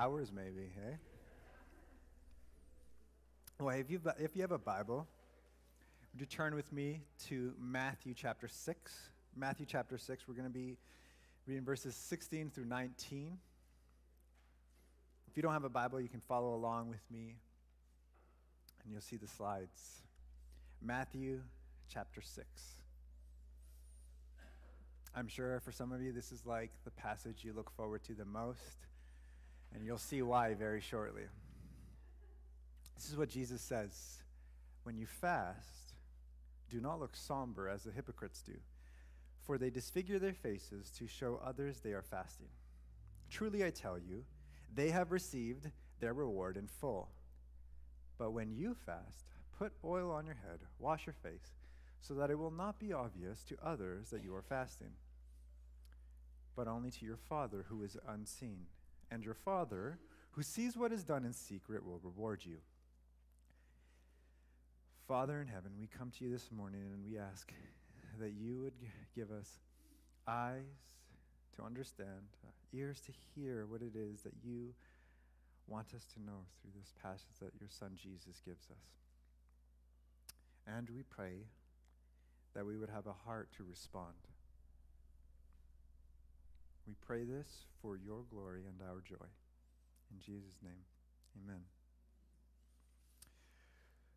hours, maybe, hey? Well, if, you if you have a Bible, would you turn with me to Matthew chapter 6? Matthew chapter 6, we're going to be reading verses 16 through 19. If you don't have a Bible, you can follow along with me, and you'll see the slides. Matthew chapter 6. I'm sure for some of you, this is like the passage you look forward to the most, and you'll see why very shortly. This is what Jesus says When you fast, do not look somber as the hypocrites do, for they disfigure their faces to show others they are fasting. Truly, I tell you, they have received their reward in full. But when you fast, put oil on your head, wash your face, so that it will not be obvious to others that you are fasting, but only to your Father who is unseen. And your Father, who sees what is done in secret, will reward you. Father in heaven, we come to you this morning and we ask that you would give us eyes to understand, uh, ears to hear what it is that you want us to know through this passage that your Son Jesus gives us. And we pray that we would have a heart to respond. We pray this for your glory and our joy. In Jesus' name, amen.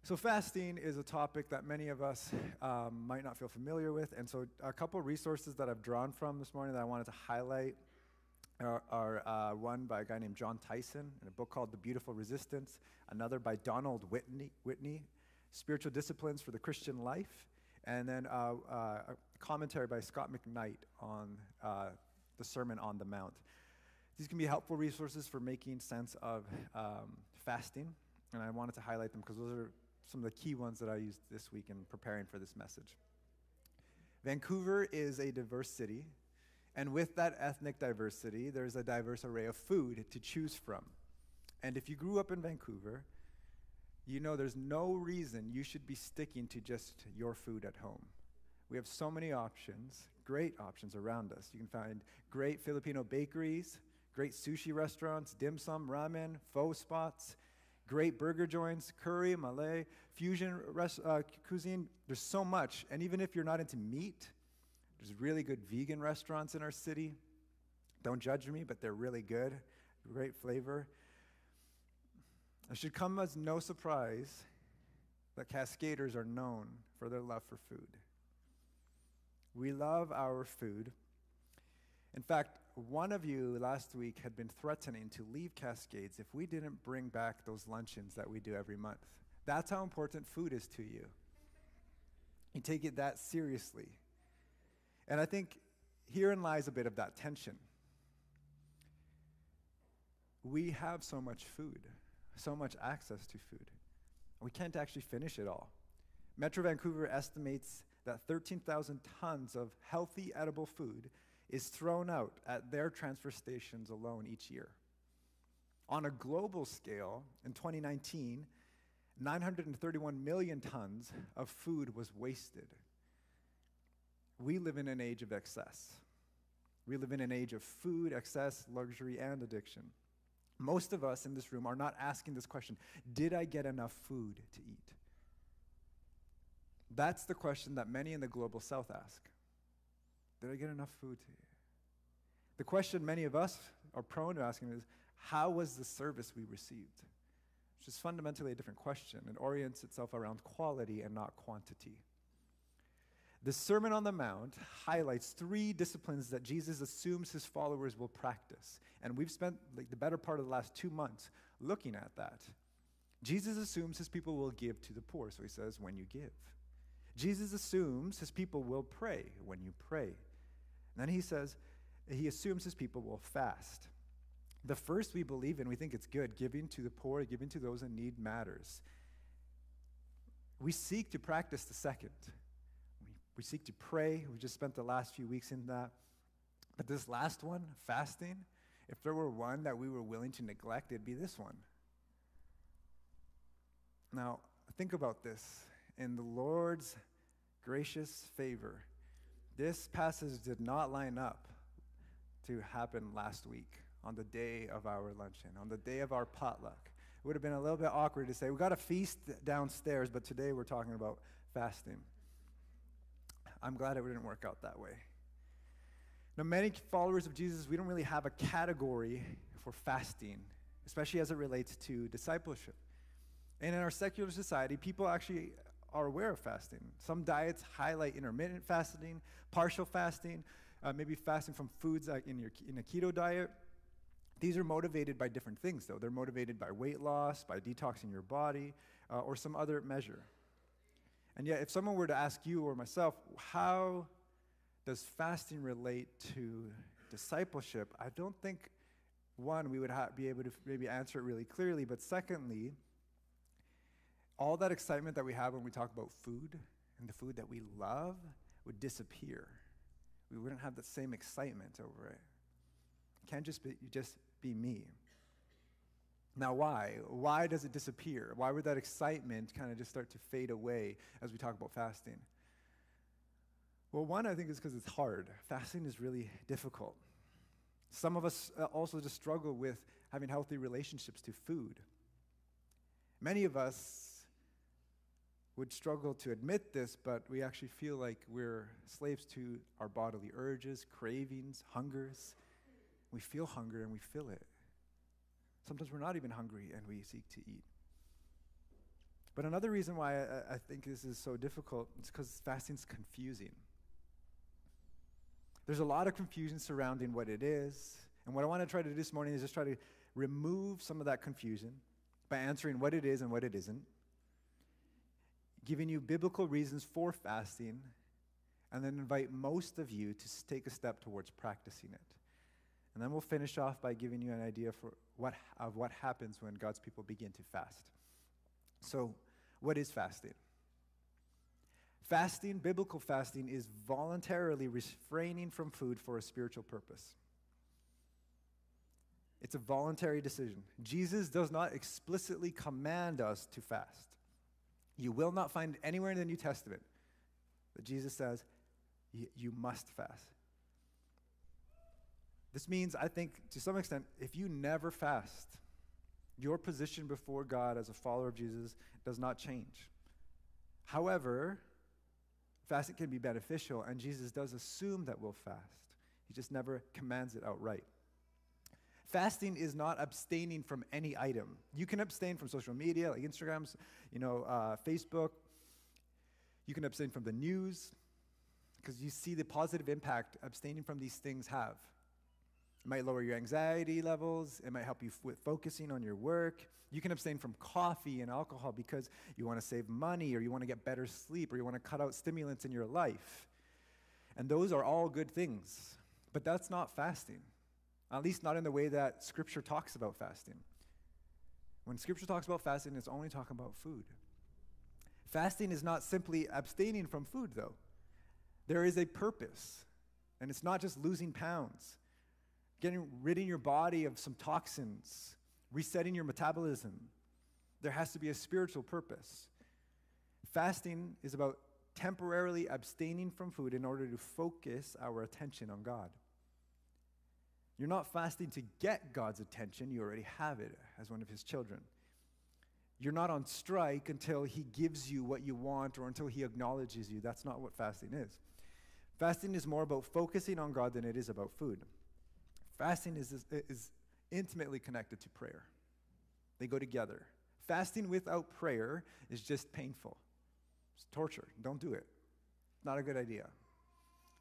So, fasting is a topic that many of us um, might not feel familiar with. And so, a couple resources that I've drawn from this morning that I wanted to highlight are, are uh, one by a guy named Jon Tyson in a book called The Beautiful Resistance, another by Donald Whitney, Whitney Spiritual Disciplines for the Christian Life, and then uh, uh, a commentary by Scot McKnight on uh, the Sermon on the Mount. These can be helpful resources for making sense of um, fasting, and I wanted to highlight them because those are some of the key ones that I used this week in preparing for this message. Vancouver is a diverse city, and with that ethnic diversity, there's a diverse array of food to choose from. And if you grew up in Vancouver, you know there's no reason you should be sticking to just your food at home. We have so many options, great options around us. You can find great Filipino bakeries, great sushi restaurants, dim sum, ramen, pho spots, great burger joints, curry, Malay, fusion res- uh, cuisine. There's so much. And even if you're not into meat, there's really good vegan restaurants in our city. Don't judge me, but they're really good. Great flavor. It should come as no surprise that Cascaders are known for their love for food. We love our food. In fact, one of you last week had been threatening to leave Cascades if we didn't bring back those luncheons that we do every month. That's how important food is to you. You take it that seriously. And I think herein lies a bit of that tension. We have so much food, so much access to food. We can't actually finish it all. Metro Vancouver estimates that 13,000 tons of healthy, edible food is thrown out at their transfer stations alone each year. On a global scale, in 2019, 931 million tons of food was wasted. We live in an age of excess. We live in an age of food, excess, luxury, and addiction. Most of us in this room are not asking this question Did I get enough food to eat? That's the question that many in the global south ask. Did I get enough food to eat? The question many of us are prone to asking is how was the service we received? Which is fundamentally a different question. It orients itself around quality and not quantity. The Sermon on the Mount highlights three disciplines that Jesus assumes his followers will practice. And we've spent like, the better part of the last two months looking at that. Jesus assumes his people will give to the poor, so he says, when you give. Jesus assumes his people will pray when you pray. And then he says, he assumes his people will fast. The first we believe in, we think it's good. Giving to the poor, giving to those in need matters. We seek to practice the second. We, we seek to pray. We just spent the last few weeks in that. But this last one, fasting, if there were one that we were willing to neglect, it'd be this one. Now, think about this in the Lord's gracious favor, this passage did not line up to happen last week on the day of our luncheon, on the day of our potluck. It would have been a little bit awkward to say, we got a feast downstairs, but today we're talking about fasting. I'm glad it didn't work out that way. Now, many followers of Jesus, we don't really have a category for fasting, especially as it relates to discipleship. And in our secular society, people actually are aware of fasting. Some diets highlight intermittent fasting, partial fasting, uh, maybe fasting from foods like in, your, in a keto diet. These are motivated by different things, though. They're motivated by weight loss, by detoxing your body, uh, or some other measure. And yet, if someone were to ask you or myself, how does fasting relate to discipleship? I don't think, one, we would ha- be able to maybe answer it really clearly, but secondly, all that excitement that we have when we talk about food and the food that we love would disappear. We wouldn't have the same excitement over it. It can't just be, just be me. Now, why? Why does it disappear? Why would that excitement kind of just start to fade away as we talk about fasting? Well, one, I think, is because it's hard. Fasting is really difficult. Some of us uh, also just struggle with having healthy relationships to food. Many of us would struggle to admit this, but we actually feel like we're slaves to our bodily urges, cravings, hungers. We feel hunger and we feel it. Sometimes we're not even hungry and we seek to eat. But another reason why I, I think this is so difficult is because fasting's confusing. There's a lot of confusion surrounding what it is. And what I want to try to do this morning is just try to remove some of that confusion by answering what it is and what it isn't giving you biblical reasons for fasting, and then invite most of you to take a step towards practicing it. And then we'll finish off by giving you an idea for what, of what happens when God's people begin to fast. So, what is fasting? Fasting, biblical fasting, is voluntarily refraining from food for a spiritual purpose. It's a voluntary decision. Jesus does not explicitly command us to fast. You will not find anywhere in the New Testament that Jesus says, you must fast. This means, I think, to some extent, if you never fast, your position before God as a follower of Jesus does not change. However, fasting can be beneficial, and Jesus does assume that we'll fast. He just never commands it outright. Fasting is not abstaining from any item. You can abstain from social media, like Instagrams, you know, uh, Facebook. You can abstain from the news because you see the positive impact abstaining from these things have. It might lower your anxiety levels. It might help you with focusing on your work. You can abstain from coffee and alcohol because you want to save money or you want to get better sleep or you want to cut out stimulants in your life. And those are all good things. But that's not fasting at least not in the way that Scripture talks about fasting. When Scripture talks about fasting, it's only talking about food. Fasting is not simply abstaining from food, though. There is a purpose, and it's not just losing pounds, getting rid ridding your body of some toxins, resetting your metabolism. There has to be a spiritual purpose. Fasting is about temporarily abstaining from food in order to focus our attention on God. You're not fasting to get God's attention, you already have it as one of His children. You're not on strike until He gives you what you want or until He acknowledges you. That's not what fasting is. Fasting is more about focusing on God than it is about food. Fasting is, is, is intimately connected to prayer, they go together. Fasting without prayer is just painful, it's torture. Don't do it. Not a good idea.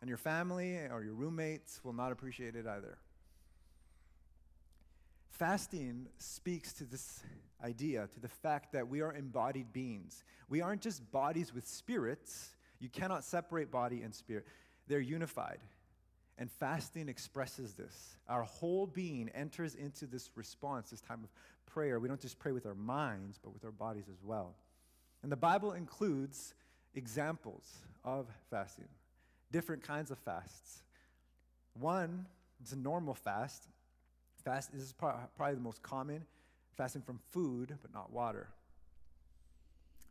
And your family or your roommates will not appreciate it either. Fasting speaks to this idea, to the fact that we are embodied beings. We aren't just bodies with spirits. You cannot separate body and spirit, they're unified. And fasting expresses this. Our whole being enters into this response, this time of prayer. We don't just pray with our minds, but with our bodies as well. And the Bible includes examples of fasting, different kinds of fasts. One is a normal fast, Fast this is probably the most common, fasting from food but not water.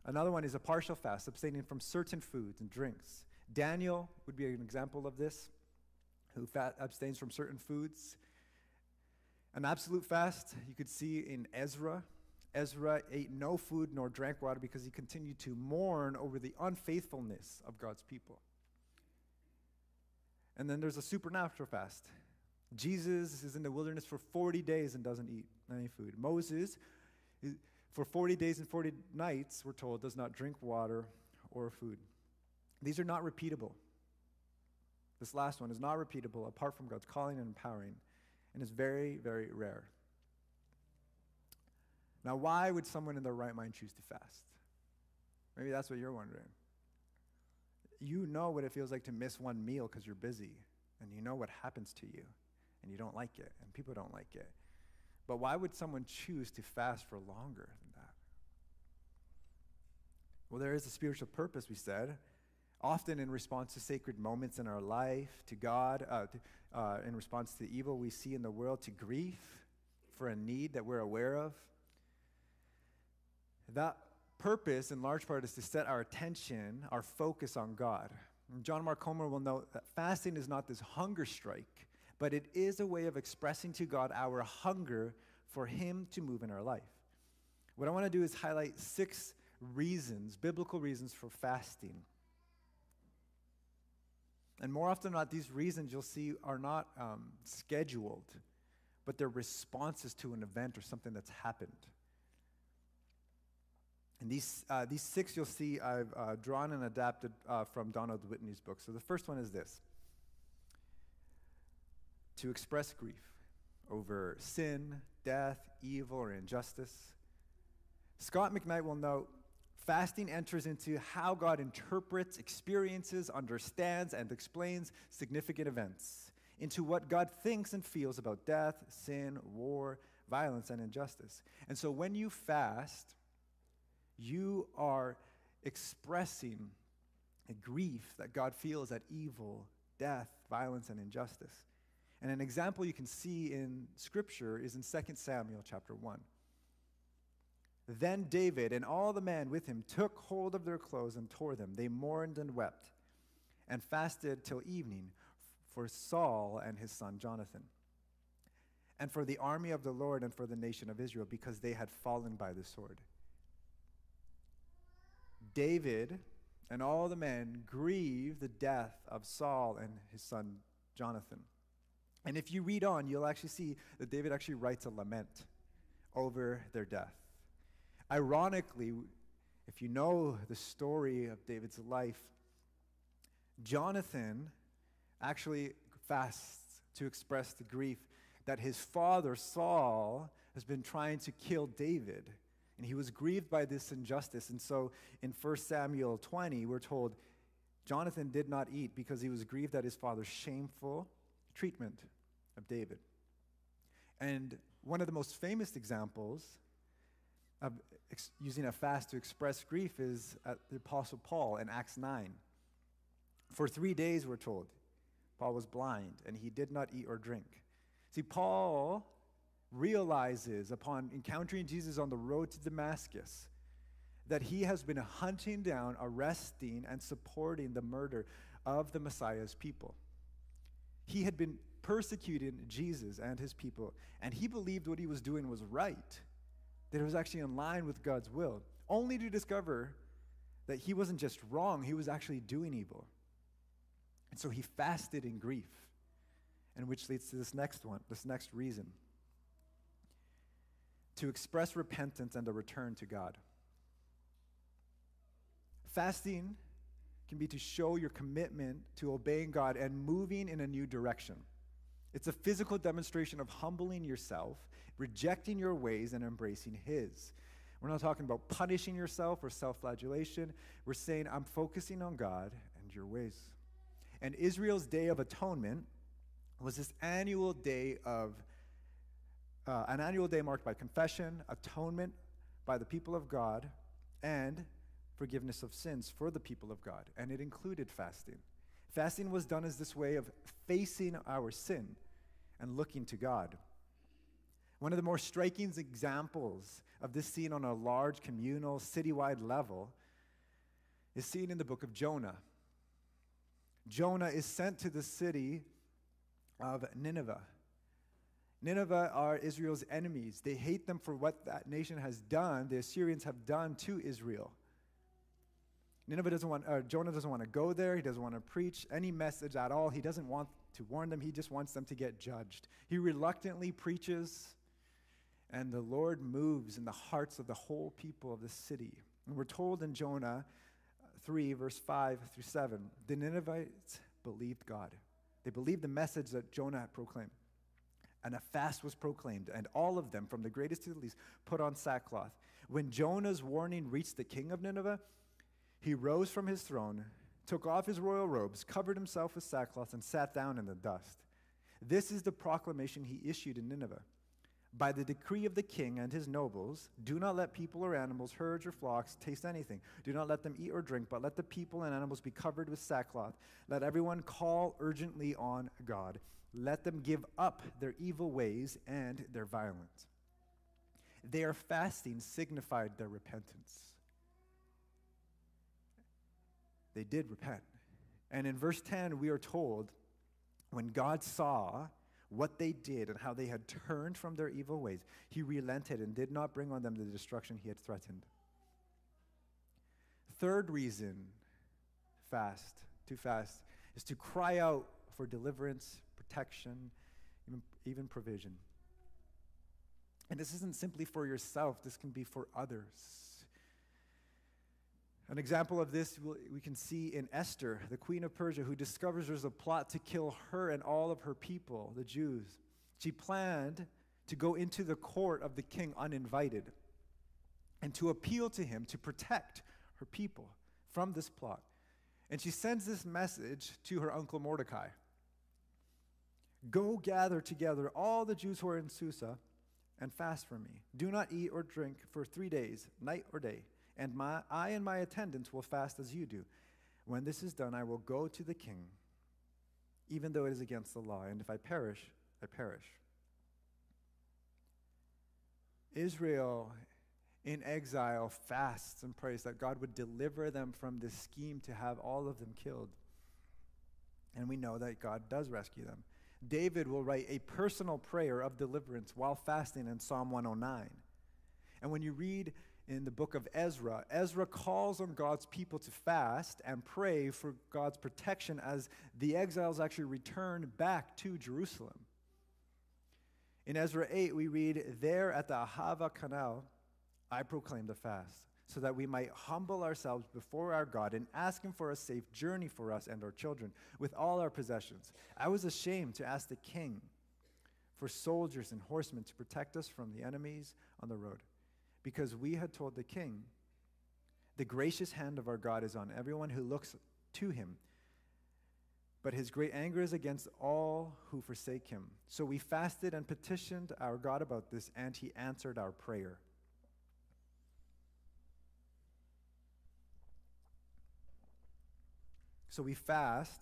Another one is a partial fast, abstaining from certain foods and drinks. Daniel would be an example of this, who fat, abstains from certain foods. An absolute fast you could see in Ezra. Ezra ate no food nor drank water because he continued to mourn over the unfaithfulness of God's people. And then there's a supernatural fast. Jesus is in the wilderness for 40 days and doesn't eat any food. Moses, for 40 days and 40 nights, we're told, does not drink water or food. These are not repeatable. This last one is not repeatable apart from God's calling and empowering, and is very, very rare. Now, why would someone in their right mind choose to fast? Maybe that's what you're wondering. You know what it feels like to miss one meal because you're busy, and you know what happens to you, and you don't like it, and people don't like it. But why would someone choose to fast for longer than that? Well, there is a spiritual purpose, we said, often in response to sacred moments in our life, to God, uh, to, uh, in response to the evil we see in the world, to grief for a need that we're aware of. That purpose, in large part, is to set our attention, our focus on God. And John Mark Comer will note that fasting is not this hunger strike, but it is a way of expressing to God our hunger for Him to move in our life. What I want to do is highlight six reasons, biblical reasons for fasting. And more often than not, these reasons you'll see are not um, scheduled, but they're responses to an event or something that's happened. And these, uh, these six you'll see I've uh, drawn and adapted uh, from Donald Whitney's book. So the first one is this to express grief over sin, death, evil, or injustice. Scot McKnight will note fasting enters into how God interprets, experiences, understands, and explains significant events, into what God thinks and feels about death, sin, war, violence, and injustice. And so when you fast, you are expressing a grief that God feels at evil, death, violence, and injustice. And an example you can see in Scripture is in 2 Samuel chapter 1. Then David and all the men with him took hold of their clothes and tore them. They mourned and wept and fasted till evening for Saul and his son Jonathan, and for the army of the Lord and for the nation of Israel, because they had fallen by the sword. David and all the men grieve the death of Saul and his son Jonathan. And if you read on, you'll actually see that David actually writes a lament over their death. Ironically, if you know the story of David's life, Jonathan actually fasts to express the grief that his father, Saul, has been trying to kill David and he was grieved by this injustice. And so in 1 Samuel 20, we're told Jonathan did not eat because he was grieved at his father's shameful treatment of David. And one of the most famous examples of ex- using a fast to express grief is at the Apostle Paul in Acts 9. For three days, we're told, Paul was blind and he did not eat or drink. See, Paul realizes upon encountering Jesus on the road to Damascus that he has been hunting down, arresting, and supporting the murder of the Messiah's people. He had been persecuting Jesus and his people, and he believed what he was doing was right, that it was actually in line with God's will, only to discover that he wasn't just wrong, he was actually doing evil. And so he fasted in grief, and which leads to this next one, this next reason to express repentance and a return to God. Fasting can be to show your commitment to obeying God and moving in a new direction. It's a physical demonstration of humbling yourself, rejecting your ways, and embracing His. We're not talking about punishing yourself or self flagellation. We're saying, I'm focusing on God and your ways. And Israel's Day of Atonement was this annual day of uh, an annual day marked by confession, atonement by the people of God, and forgiveness of sins for the people of God. And it included fasting. Fasting was done as this way of facing our sin and looking to God. One of the more striking examples of this seen on a large communal, citywide level is seen in the book of Jonah. Jonah is sent to the city of Nineveh Nineveh are Israel's enemies. They hate them for what that nation has done, the Assyrians have done to Israel. Nineveh doesn't want, Jonah doesn't want to go there. He doesn't want to preach any message at all. He doesn't want to warn them. He just wants them to get judged. He reluctantly preaches, and the Lord moves in the hearts of the whole people of the city. And we're told in Jonah 3, verse 5 through 7, the Ninevites believed God. They believed the message that Jonah had proclaimed and a fast was proclaimed, and all of them, from the greatest to the least, put on sackcloth. When Jonah's warning reached the king of Nineveh, he rose from his throne, took off his royal robes, covered himself with sackcloth, and sat down in the dust. This is the proclamation he issued in Nineveh. By the decree of the king and his nobles, do not let people or animals, herds or flocks taste anything. Do not let them eat or drink, but let the people and animals be covered with sackcloth. Let everyone call urgently on God. Let them give up their evil ways and their violence. Their fasting signified their repentance. They did repent. And in verse 10, we are told when God saw what they did and how they had turned from their evil ways, he relented and did not bring on them the destruction he had threatened. Third reason, fast, too fast, is to cry out for deliverance protection, even, even provision. And this isn't simply for yourself, this can be for others. An example of this we can see in Esther, the queen of Persia, who discovers there's a plot to kill her and all of her people, the Jews. She planned to go into the court of the king uninvited and to appeal to him to protect her people from this plot. And she sends this message to her uncle Mordecai. Go gather together all the Jews who are in Susa and fast for me. Do not eat or drink for three days, night or day, and my, I and my attendants will fast as you do. When this is done, I will go to the king, even though it is against the law, and if I perish, I perish. Israel in exile fasts and prays that God would deliver them from this scheme to have all of them killed. And we know that God does rescue them. David will write a personal prayer of deliverance while fasting in Psalm 109. And when you read in the book of Ezra, Ezra calls on God's people to fast and pray for God's protection as the exiles actually return back to Jerusalem. In Ezra 8, we read, There at the Ahava canal, I proclaimed a fast so that we might humble ourselves before our God and ask Him for a safe journey for us and our children with all our possessions. I was ashamed to ask the king for soldiers and horsemen to protect us from the enemies on the road, because we had told the king, The gracious hand of our God is on everyone who looks to Him. But his great anger is against all who forsake him. So we fasted and petitioned our God about this, and he answered our prayer. So we fast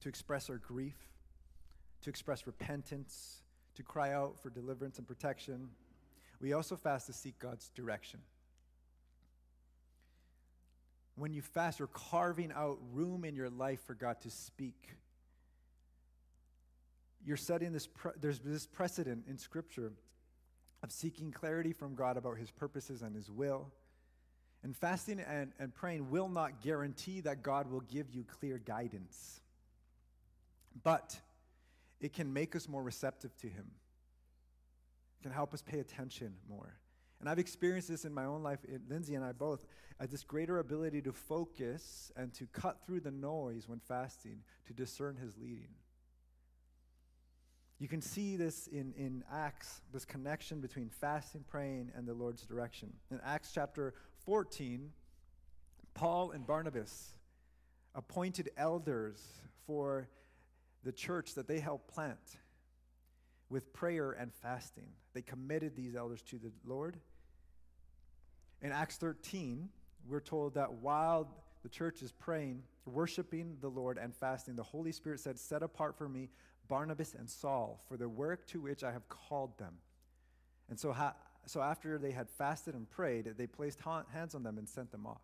to express our grief, to express repentance, to cry out for deliverance and protection. We also fast to seek God's direction. When you fast, you're carving out room in your life for God to speak. You're setting this, pre- there's this precedent in Scripture of seeking clarity from God about His purposes and His will and fasting and, and praying will not guarantee that God will give you clear guidance, but it can make us more receptive to Him. Can help us pay attention more. And I've experienced this in my own life, Lindsay and I both, uh, this greater ability to focus and to cut through the noise when fasting, to discern His leading. You can see this in, in Acts, this connection between fasting, praying, and the Lord's direction. In Acts chapter 14, Paul and Barnabas appointed elders for the church that they helped plant with prayer and fasting. They committed these elders to the Lord. In Acts 13, we're told that while the church is praying, worshiping the Lord, and fasting, the Holy Spirit said, Set apart for me Barnabas and Saul for the work to which I have called them. And so, ha- so after they had fasted and prayed, they placed hands on them and sent them off.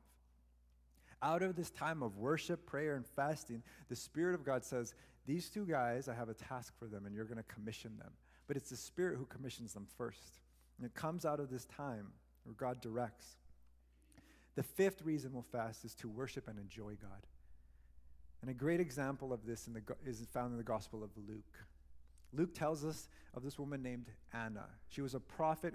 Out of this time of worship, prayer, and fasting, the Spirit of God says, These two guys, I have a task for them, and you're going to commission them. But it's the Spirit who commissions them first. And it comes out of this time where God directs. The fifth reason we'll fast is to worship and enjoy God. And a great example of this the, is found in the Gospel of Luke. Luke tells us of this woman named Anna. She was a prophet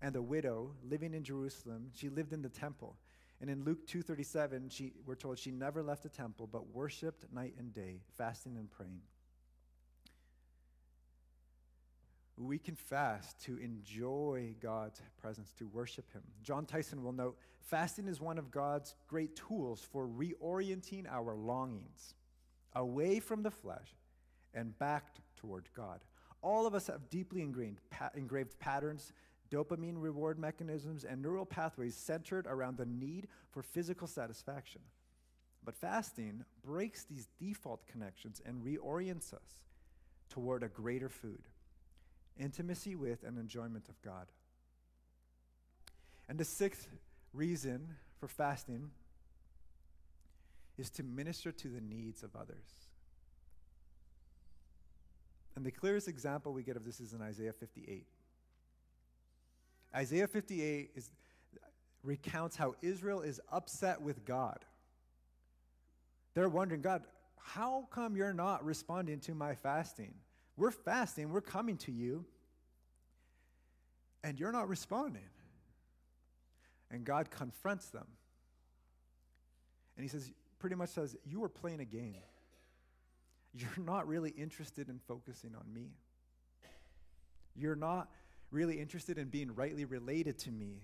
and a widow living in Jerusalem. She lived in the temple. And in Luke 2:37, she, we're told she never left the temple but worshiped night and day, fasting and praying. We can fast to enjoy God's presence, to worship Him. Jon Tyson will note fasting is one of God's great tools for reorienting our longings away from the flesh and back toward God. All of us have deeply ingrained, pa- engraved patterns, dopamine reward mechanisms, and neural pathways centered around the need for physical satisfaction. But fasting breaks these default connections and reorients us toward a greater food intimacy with and enjoyment of God. And the sixth reason for fasting is to minister to the needs of others. And the clearest example we get of this is in Isaiah 58. Isaiah 58 is, recounts how Israel is upset with God. They're wondering, God, how come you're not responding to my fasting? We're fasting, we're coming to you, and you're not responding. And God confronts them. And he says, pretty much says, You are playing a game. You're not really interested in focusing on me. You're not really interested in being rightly related to me.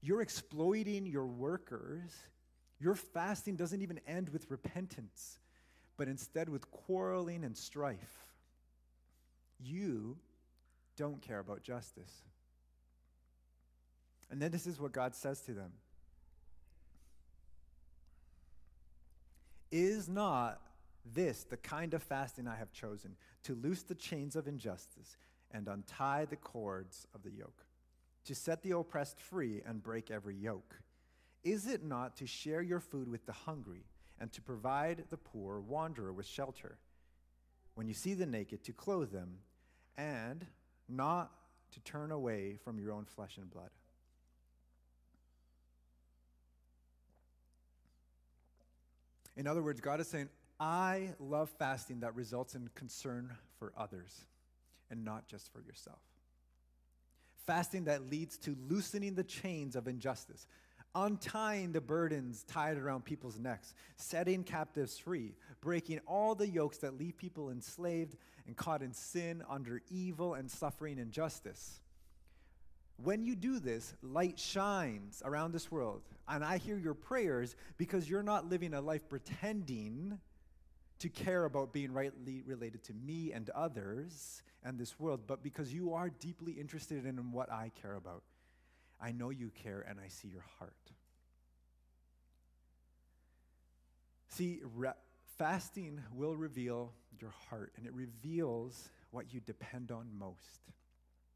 You're exploiting your workers. Your fasting doesn't even end with repentance, but instead with quarreling and strife. You don't care about justice. And then this is what God says to them Is not this the kind of fasting I have chosen to loose the chains of injustice and untie the cords of the yoke, to set the oppressed free and break every yoke? Is it not to share your food with the hungry and to provide the poor wanderer with shelter? When you see the naked, to clothe them and not to turn away from your own flesh and blood. In other words, God is saying, I love fasting that results in concern for others and not just for yourself. Fasting that leads to loosening the chains of injustice, untying the burdens tied around people's necks, setting captives free, breaking all the yokes that leave people enslaved and caught in sin under evil and suffering injustice. When you do this, light shines around this world. And I hear your prayers because you're not living a life pretending to care about being rightly related to me and others and this world, but because you are deeply interested in what I care about. I know you care and I see your heart. See, re- fasting will reveal your heart and it reveals what you depend on most.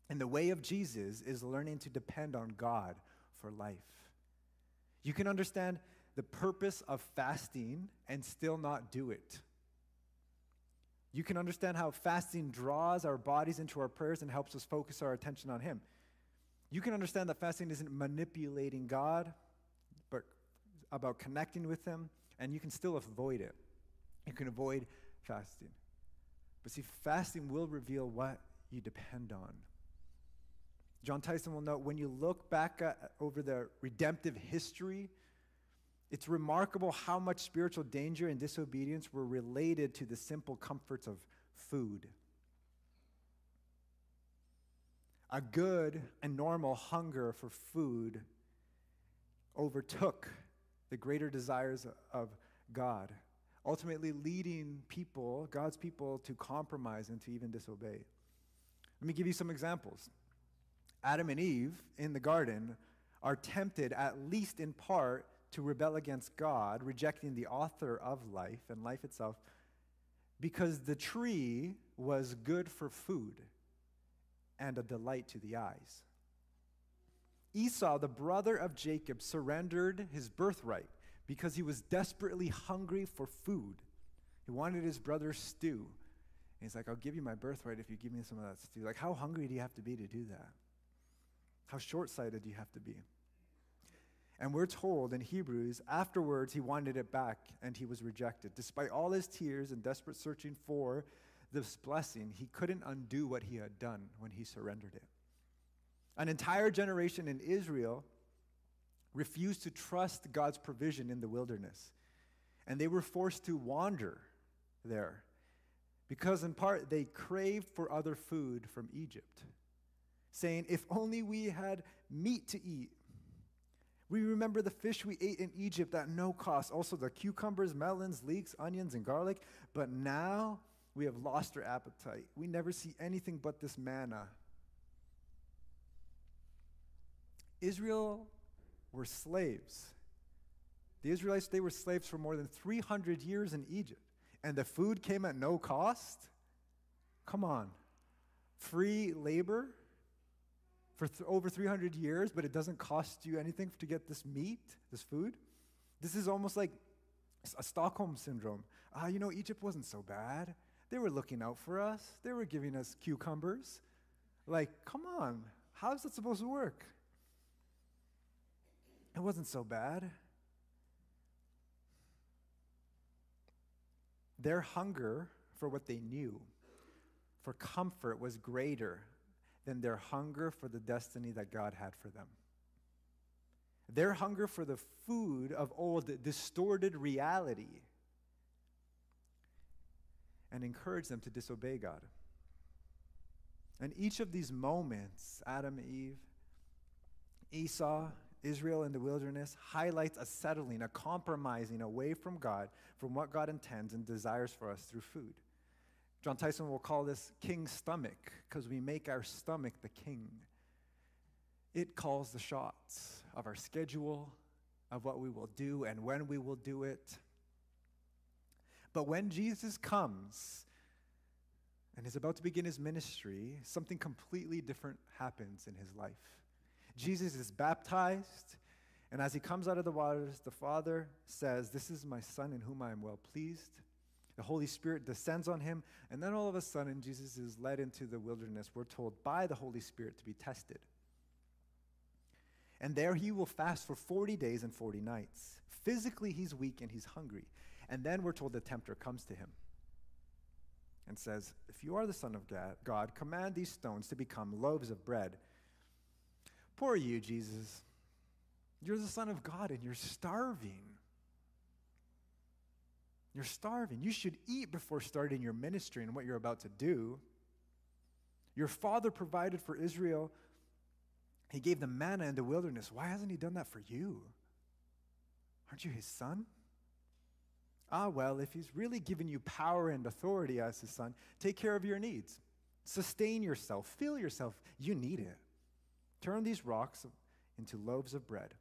And the way of Jesus is learning to depend on God for life. You can understand the purpose of fasting and still not do it. You can understand how fasting draws our bodies into our prayers and helps us focus our attention on Him. You can understand that fasting isn't manipulating God, but about connecting with Him, and you can still avoid it. You can avoid fasting. But see, fasting will reveal what you depend on. Jon Tyson will note when you look back at, over the redemptive history, it's remarkable how much spiritual danger and disobedience were related to the simple comforts of food. A good and normal hunger for food overtook the greater desires of God, ultimately leading people, God's people, to compromise and to even disobey. Let me give you some examples. Adam and Eve in the garden are tempted, at least in part, to rebel against God, rejecting the author of life and life itself, because the tree was good for food and a delight to the eyes. Esau, the brother of Jacob, surrendered his birthright because he was desperately hungry for food. He wanted his brother's stew. And he's like, I'll give you my birthright if you give me some of that stew. Like, how hungry do you have to be to do that? How short sighted do you have to be? And we're told in Hebrews, afterwards he wanted it back and he was rejected. Despite all his tears and desperate searching for this blessing, he couldn't undo what he had done when he surrendered it. An entire generation in Israel refused to trust God's provision in the wilderness. And they were forced to wander there because, in part, they craved for other food from Egypt, saying, If only we had meat to eat. We remember the fish we ate in Egypt at no cost, also the cucumbers, melons, leeks, onions, and garlic. But now we have lost our appetite. We never see anything but this manna. Israel were slaves. The Israelites, they were slaves for more than 300 years in Egypt, and the food came at no cost? Come on. Free labor for th- over 300 years, but it doesn't cost you anything to get this meat, this food? This is almost like a Stockholm syndrome. Ah, you know, Egypt wasn't so bad. They were looking out for us, they were giving us cucumbers. Like, come on, how's that supposed to work? It wasn't so bad. Their hunger for what they knew, for comfort, was greater than their hunger for the destiny that God had for them. Their hunger for the food of old distorted reality and encouraged them to disobey God. And each of these moments, Adam, Eve, Esau, Israel in the wilderness highlights a settling, a compromising away from God, from what God intends and desires for us through food. Jon Tyson will call this king's stomach because we make our stomach the king. It calls the shots of our schedule, of what we will do and when we will do it. But when Jesus comes and is about to begin his ministry, something completely different happens in his life. Jesus is baptized, and as he comes out of the waters, the Father says, This is my Son in whom I am well pleased. The Holy Spirit descends on him, and then all of a sudden, Jesus is led into the wilderness, we're told, by the Holy Spirit to be tested. And there he will fast for 40 days and 40 nights. Physically, he's weak and he's hungry. And then we're told the tempter comes to him and says, If you are the Son of God, command these stones to become loaves of bread. Poor you, Jesus. You're the Son of God and you're starving. You're starving. You should eat before starting your ministry and what you're about to do. Your father provided for Israel. He gave them manna in the wilderness. Why hasn't he done that for you? Aren't you his son? Ah, well, if he's really given you power and authority as his son, take care of your needs. Sustain yourself, fill yourself. You need it. Turn these rocks into loaves of bread.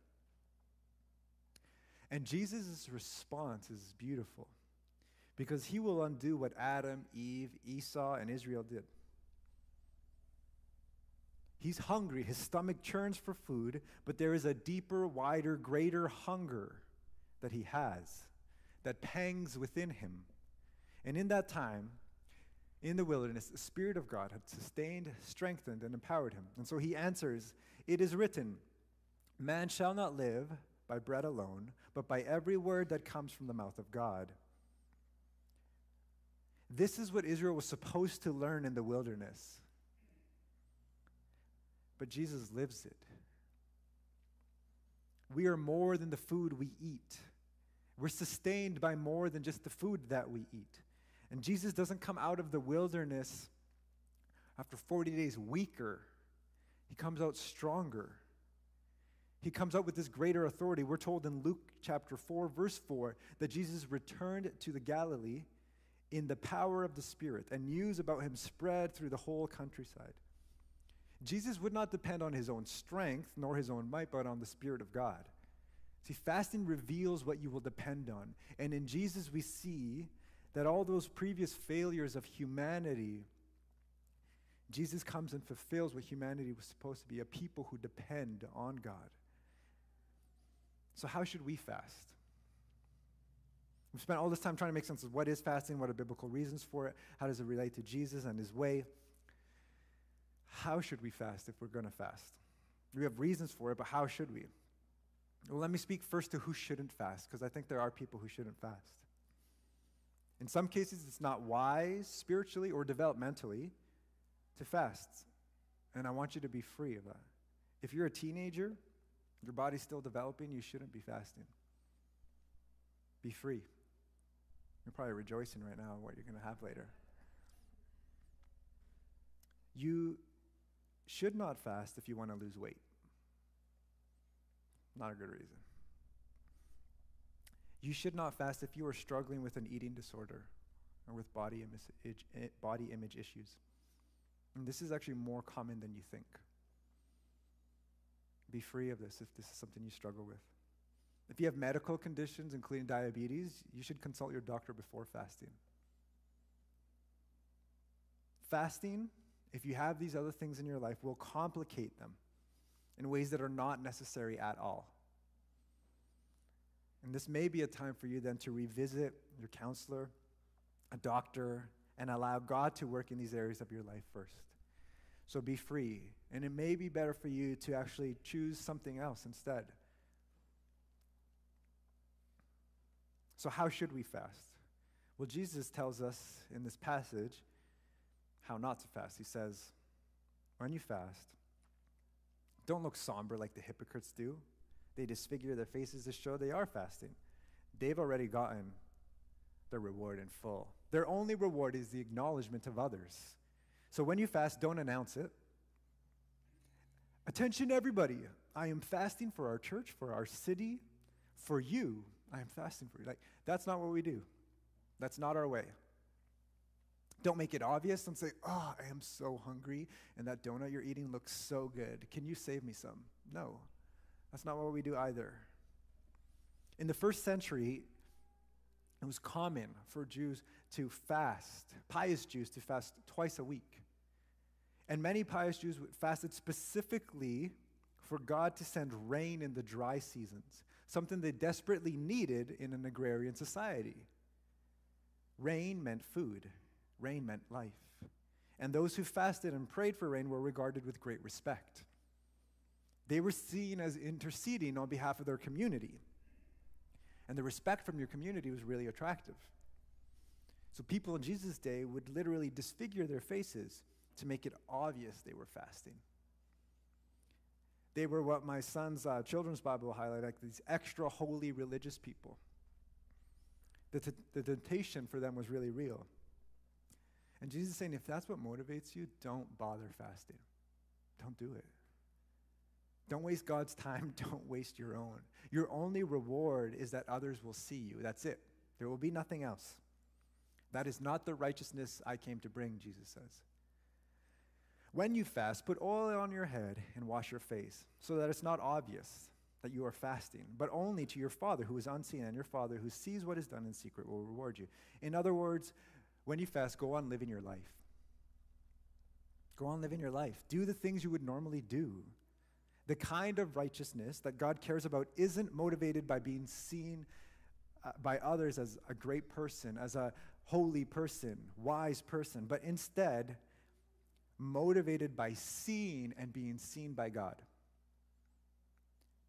And Jesus' response is beautiful because he will undo what Adam, Eve, Esau, and Israel did. He's hungry, his stomach churns for food, but there is a deeper, wider, greater hunger that he has that pangs within him. And in that time, in the wilderness, the Spirit of God had sustained, strengthened, and empowered him. And so he answers, It is written, Man shall not live by bread alone, but by every word that comes from the mouth of God. This is what Israel was supposed to learn in the wilderness. But Jesus lives it. We are more than the food we eat. We're sustained by more than just the food that we eat. And Jesus doesn't come out of the wilderness after 40 days weaker, he comes out stronger. He comes out with this greater authority. We're told in Luke chapter 4, verse 4, that Jesus returned to the Galilee in the power of the Spirit, and news about him spread through the whole countryside. Jesus would not depend on his own strength nor his own might, but on the Spirit of God. See, fasting reveals what you will depend on. And in Jesus, we see that all those previous failures of humanity, Jesus comes and fulfills what humanity was supposed to be a people who depend on God. So, how should we fast? We've spent all this time trying to make sense of what is fasting, what are biblical reasons for it, how does it relate to Jesus and his way. How should we fast if we're going to fast? We have reasons for it, but how should we? Well, let me speak first to who shouldn't fast, because I think there are people who shouldn't fast. In some cases, it's not wise spiritually or developmentally to fast. And I want you to be free of that. If you're a teenager, your body's still developing, you shouldn't be fasting. Be free. You're probably rejoicing right now what you're going to have later. You should not fast if you want to lose weight. Not a good reason. You should not fast if you are struggling with an eating disorder or with body image, body image issues. And this is actually more common than you think. Be free of this if this is something you struggle with. If you have medical conditions, including diabetes, you should consult your doctor before fasting. Fasting, if you have these other things in your life, will complicate them in ways that are not necessary at all. And this may be a time for you then to revisit your counselor, a doctor, and allow God to work in these areas of your life first. So be free. And it may be better for you to actually choose something else instead. So, how should we fast? Well, Jesus tells us in this passage how not to fast. He says, when you fast, don't look somber like the hypocrites do. They disfigure their faces to show they are fasting. They've already gotten their reward in full. Their only reward is the acknowledgement of others. So when you fast, don't announce it. Attention, everybody. I am fasting for our church, for our city, for you. I am fasting for you. Like, that's not what we do. That's not our way. Don't make it obvious. Don't say, oh, I am so hungry, and that donut you're eating looks so good. Can you save me some? No, that's not what we do either. In the first century, it was common for Jews to fast, pious Jews to fast twice a week. And many pious Jews fasted specifically for God to send rain in the dry seasons, something they desperately needed in an agrarian society. Rain meant food, rain meant life. And those who fasted and prayed for rain were regarded with great respect. They were seen as interceding on behalf of their community. And the respect from your community was really attractive. So people in Jesus' day would literally disfigure their faces to make it obvious they were fasting. They were what my son's uh, children's Bible highlight, like these extra holy religious people. The, t- the temptation for them was really real. And Jesus is saying, if that's what motivates you, don't bother fasting. Don't do it. Don't waste God's time. Don't waste your own. Your only reward is that others will see you. That's it. There will be nothing else. That is not the righteousness I came to bring, Jesus says. When you fast, put oil on your head and wash your face, so that it's not obvious that you are fasting, but only to your Father who is unseen, and your Father who sees what is done in secret will reward you. In other words, when you fast, go on living your life. Go on living your life. Do the things you would normally do. The kind of righteousness that God cares about isn't motivated by being seen uh, by others as a great person, as a holy person, wise person, but instead motivated by seeing and being seen by God.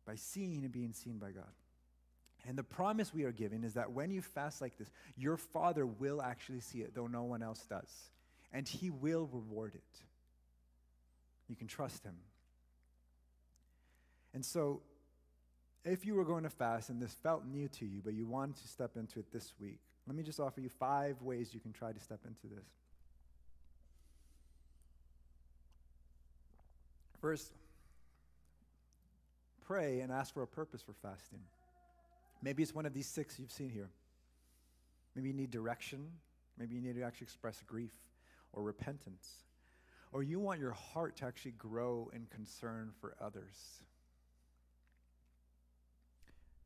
By seeing and being seen by God. And the promise we are giving is that when you fast like this, your Father will actually see it, though no one else does. And He will reward it. You can trust Him. And so, if you were going to fast and this felt new to you, but you wanted to step into it this week, let me just offer you five ways you can try to step into this. First, pray and ask for a purpose for fasting. Maybe it's one of these six you've seen here. Maybe you need direction. Maybe you need to actually express grief or repentance. Or you want your heart to actually grow in concern for others.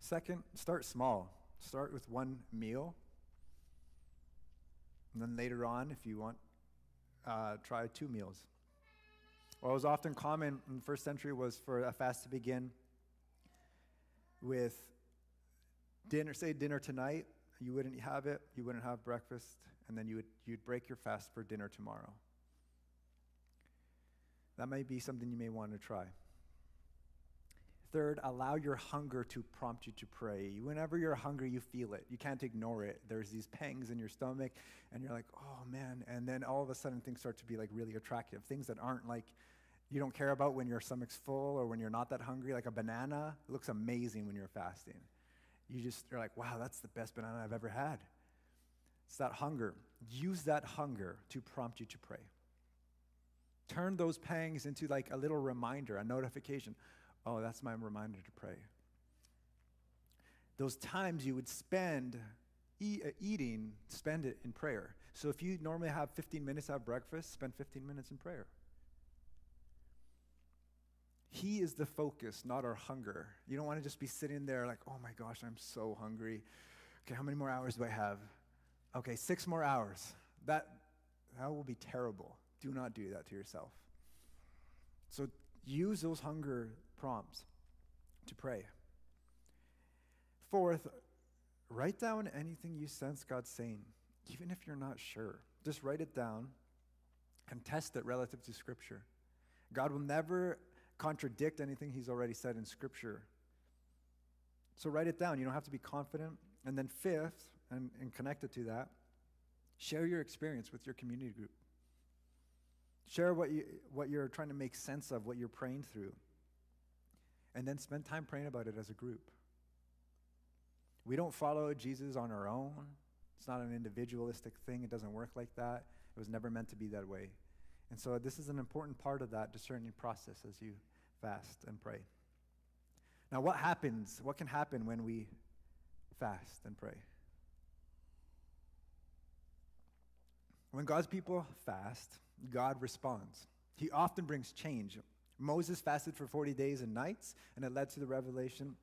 Second, start small. Start with one meal. And then later on, if you want, uh, try two meals. What was often common in the first century was for a fast to begin with dinner, say dinner tonight, you wouldn't have it, you wouldn't have breakfast, and then you would, you'd break your fast for dinner tomorrow. That might be something you may want to try. Third, allow your hunger to prompt you to pray. Whenever you're hungry, you feel it. You can't ignore it. There's these pangs in your stomach, and you're like, oh man. And then all of a sudden, things start to be like really attractive. Things that aren't like you don't care about when your stomach's full or when you're not that hungry. Like a banana looks amazing when you're fasting. You just, you're like, wow, that's the best banana I've ever had. It's that hunger. Use that hunger to prompt you to pray. Turn those pangs into like a little reminder, a notification. Oh, that's my reminder to pray. Those times you would spend e- uh, eating, spend it in prayer. So if you normally have 15 minutes to have breakfast, spend 15 minutes in prayer. He is the focus, not our hunger. You don't want to just be sitting there like, oh my gosh, I'm so hungry. Okay, how many more hours do I have? Okay, six more hours. That, that will be terrible. Do not do that to yourself. So use those hunger prompts to pray. Fourth, write down anything you sense God saying, even if you're not sure. Just write it down and test it relative to Scripture. God will never contradict anything He's already said in Scripture. So write it down. You don't have to be confident. And then, fifth, and, and connected to that, share your experience with your community group. Share what, you, what you're trying to make sense of, what you're praying through. And then spend time praying about it as a group. We don't follow Jesus on our own. It's not an individualistic thing. It doesn't work like that. It was never meant to be that way. And so, this is an important part of that discerning process as you fast and pray. Now, what happens? What can happen when we fast and pray? When God's people fast, God responds. He often brings change. Moses fasted for 40 days and nights, and it led to the revelation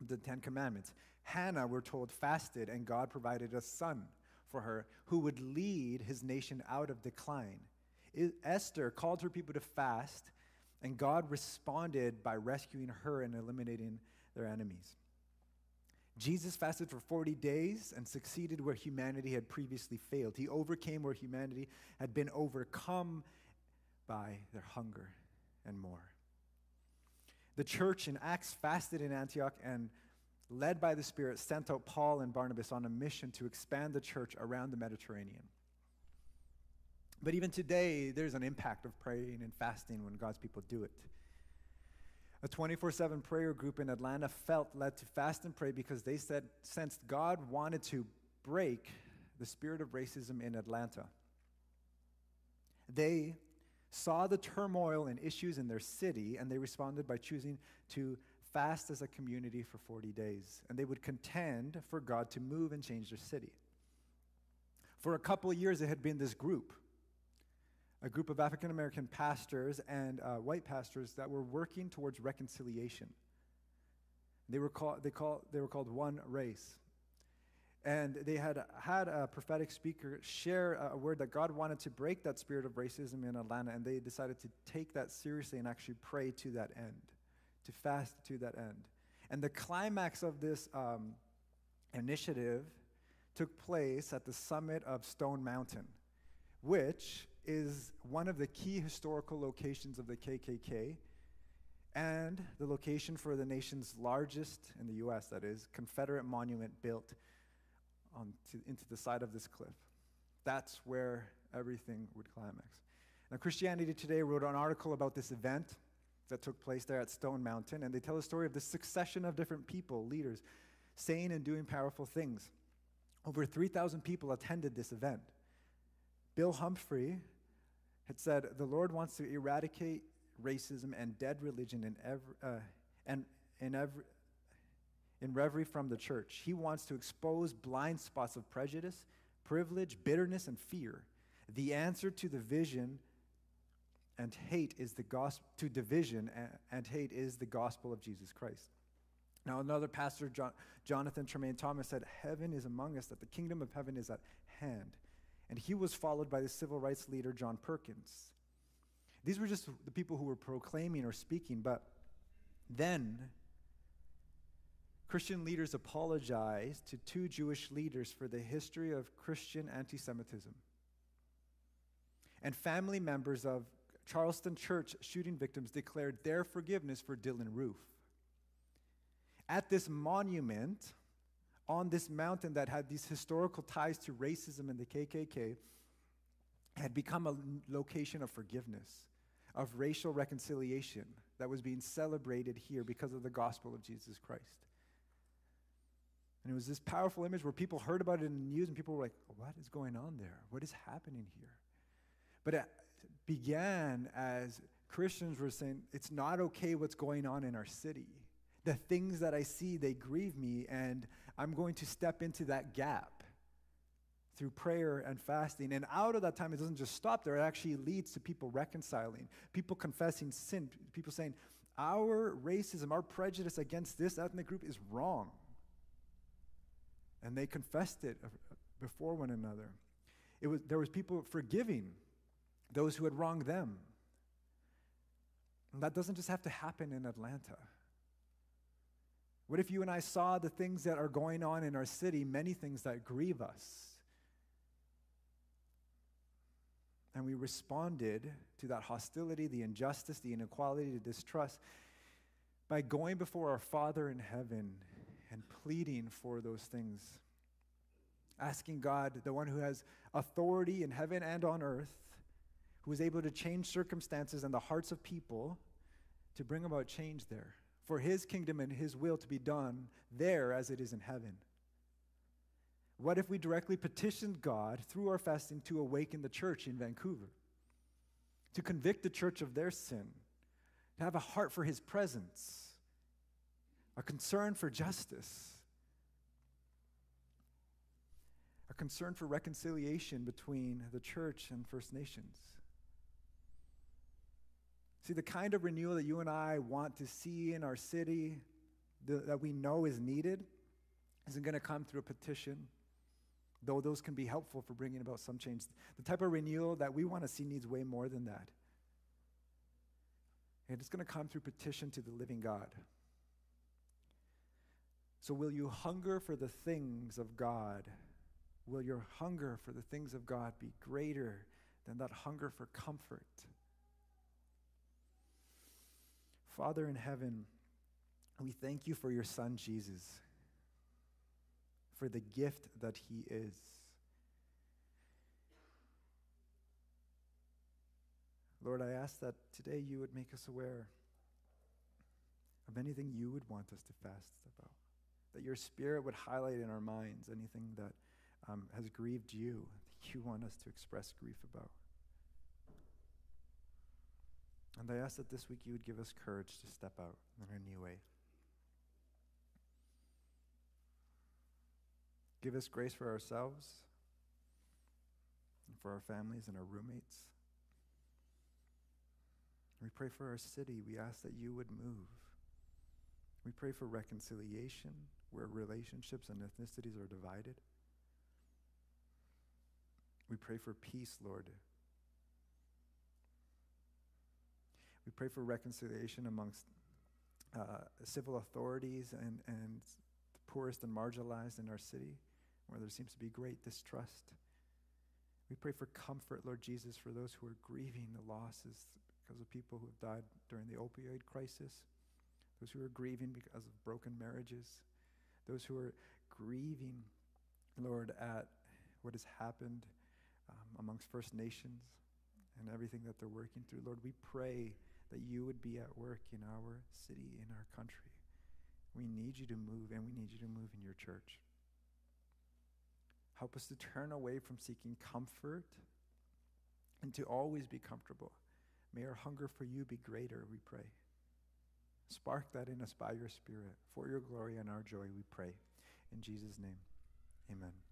of the Ten Commandments. Hannah, we're told, fasted, and God provided a son for her who would lead his nation out of decline. Esther called her people to fast, and God responded by rescuing her and eliminating their enemies. Jesus fasted for 40 days and succeeded where humanity had previously failed. He overcame where humanity had been overcome by their hunger and more. The church in Acts fasted in Antioch and, led by the Spirit, sent out Paul and Barnabas on a mission to expand the church around the Mediterranean. But even today, there's an impact of praying and fasting when God's people do it. A 24 7 prayer group in Atlanta felt led to fast and pray because they said, sensed God wanted to break the spirit of racism in Atlanta. They saw the turmoil and issues in their city, and they responded by choosing to fast as a community for 40 days. And they would contend for God to move and change their city. For a couple of years, it had been this group a group of African American pastors and uh, white pastors that were working towards reconciliation. They were, called, they, call, they were called One Race. And they had had a prophetic speaker share a word that God wanted to break that spirit of racism in Atlanta, and they decided to take that seriously and actually pray to that end, to fast to that end. And the climax of this um, initiative took place at the summit of Stone Mountain, which is one of the key historical locations of the KKK and the location for the nation's largest, in the US that is, Confederate monument built on to, into the side of this cliff. That's where everything would climax. Now, Christianity Today wrote an article about this event that took place there at Stone Mountain, and they tell a story of the succession of different people, leaders, saying and doing powerful things. Over 3,000 people attended this event. Bill Humphrey, had said, The Lord wants to eradicate racism and dead religion in every, uh, and in every, in reverie from the church. He wants to expose blind spots of prejudice, privilege, bitterness, and fear. The answer to the vision and hate is the gospel to division and hate is the gospel of Jesus Christ. Now, another pastor, John, Jonathan Tremaine Thomas, said, Heaven is among us, that the kingdom of heaven is at hand and he was followed by the civil rights leader John Perkins. These were just the people who were proclaiming or speaking, but then Christian leaders apologized to two Jewish leaders for the history of Christian anti Semitism. And family members of Charleston Church shooting victims declared their forgiveness for Dylann Roof. At this monument, on this mountain that had these historical ties to racism and the KKK, had become a location of forgiveness, of racial reconciliation that was being celebrated here because of the gospel of Jesus Christ. And it was this powerful image where people heard about it in the news and people were like, what is going on there? What is happening here? But it began as Christians were saying, it's not okay what's going on in our city. The things that I see, they grieve me, and I'm going to step into that gap through prayer and fasting. And out of that time, it doesn't just stop there, it actually leads to people reconciling, people confessing sin, people saying, Our racism, our prejudice against this ethnic group is wrong. And they confessed it before one another. It was, there was people forgiving those who had wronged them. And that doesn't just have to happen in Atlanta. What if you and I saw the things that are going on in our city, many things that grieve us? And we responded to that hostility, the injustice, the inequality, the distrust by going before our Father in heaven and pleading for those things. Asking God, the one who has authority in heaven and on earth, who is able to change circumstances and the hearts of people, to bring about change there, for his kingdom and his will to be done there as it is in heaven. What if we directly petitioned God through our fasting to awaken the church in Vancouver, to convict the church of their sin, to have a heart for his presence, a concern for justice? a concern for reconciliation between the church and First Nations. See, the kind of renewal that you and I want to see in our city, the, that we know is needed, isn't going to come through a petition, though those can be helpful for bringing about some change. The type of renewal that we want to see needs way more than that. And it's going to come through petition to the living God. So, will you hunger for the things of God? Will your hunger for the things of God be greater than that hunger for comfort? Father in heaven, we thank you for your Son, Jesus, for the gift that he is. Lord, I ask that today you would make us aware of anything you would want us to fast about, that your Spirit would highlight in our minds anything that um, has grieved you, that you want us to express grief about. And I ask that this week you would give us courage to step out in a new way. Give us grace for ourselves and for our families and our roommates. We pray for our city. We ask that you would move. We pray for reconciliation where relationships and ethnicities are divided. We pray for peace, Lord. We pray for reconciliation amongst uh, civil authorities and, and the poorest and marginalized in our city, where there seems to be great distrust. We pray for comfort, Lord Jesus, for those who are grieving the losses because of people who have died during the opioid crisis, those who are grieving because of broken marriages, those who are grieving, Lord, at what has happened um, amongst First Nations and everything that they're working through. Lord, we pray that you would be at work in our city, in our country. We need you to move, and we need you to move in your church. Help us to turn away from seeking comfort and to always be comfortable. May our hunger for you be greater, we pray. Spark that in us by your Spirit. For your glory and our joy, we pray. In Jesus' name, amen.